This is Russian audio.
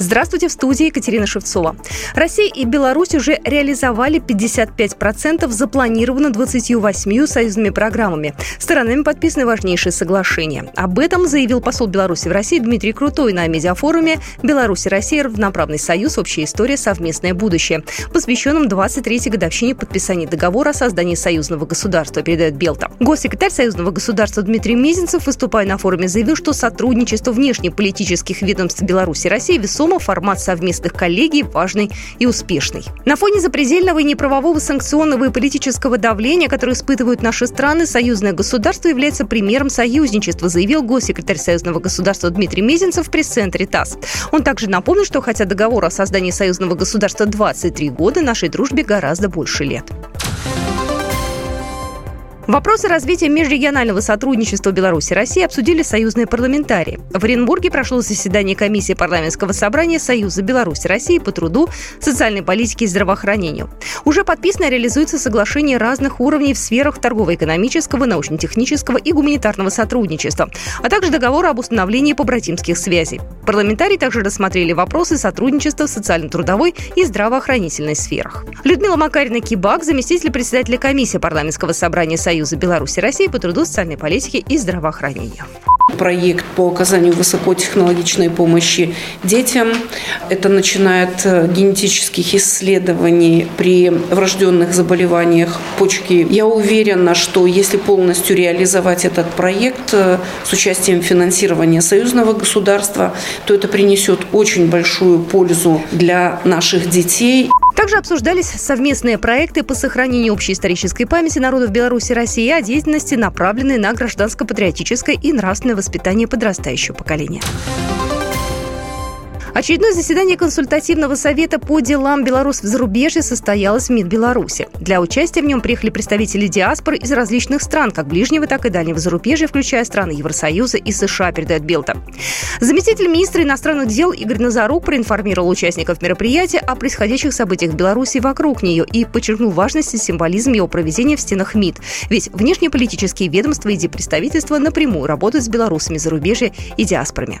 Здравствуйте, в студии Екатерина Шевцова. Россия и Беларусь уже реализовали 55% запланированно 28 союзными программами. Сторонами подписаны важнейшие соглашения. Об этом заявил посол Беларуси в России Дмитрий Крутой на медиафоруме «Беларусь и Россия. Равноправный союз. Общая история. Совместное будущее», посвященном 23-й годовщине подписания договора о создании союзного государства, передает Белта. Госсекретарь союзного государства Дмитрий Мезенцев, выступая на форуме, заявил, что сотрудничество внешнеполитических ведомств Беларуси и России весомо Госдума формат совместных коллегий важный и успешный. На фоне запредельного и неправового санкционного и политического давления, которое испытывают наши страны, союзное государство является примером союзничества, заявил госсекретарь союзного государства Дмитрий Мезенцев в пресс-центре ТАСС. Он также напомнил, что хотя договор о создании союзного государства 23 года, нашей дружбе гораздо больше лет. Вопросы развития межрегионального сотрудничества Беларуси и России обсудили союзные парламентарии. В Оренбурге прошло заседание комиссии парламентского собрания Союза Беларуси и России по труду, социальной политике и здравоохранению. Уже подписано и реализуется соглашение разных уровней в сферах торгово-экономического, научно-технического и гуманитарного сотрудничества, а также договор об установлении побратимских связей. Парламентарии также рассмотрели вопросы сотрудничества в социально-трудовой и здравоохранительной сферах. Людмила Макарина Кибак, заместитель председателя комиссии парламентского собрания Союза Союза Беларуси и России по труду, социальной политике и здравоохранению проект по оказанию высокотехнологичной помощи детям. Это начинает э, генетических исследований при врожденных заболеваниях почки. Я уверена, что если полностью реализовать этот проект э, с участием финансирования союзного государства, то это принесет очень большую пользу для наших детей. Также обсуждались совместные проекты по сохранению общей исторической памяти народов Беларуси и России, а деятельности, направленные на гражданско-патриотическое и нравственное воспитание подрастающего поколения. Очередное заседание консультативного совета по делам Беларусь в зарубежье состоялось в МИД Беларуси. Для участия в нем приехали представители диаспоры из различных стран, как ближнего, так и дальнего зарубежья, включая страны Евросоюза и США, передает Белта. Заместитель министра иностранных дел Игорь Назарук проинформировал участников мероприятия о происходящих событиях в Беларуси вокруг нее и подчеркнул важность и символизм его проведения в стенах МИД. Ведь внешнеполитические ведомства и диппредставительства напрямую работают с белорусами зарубежья и диаспорами.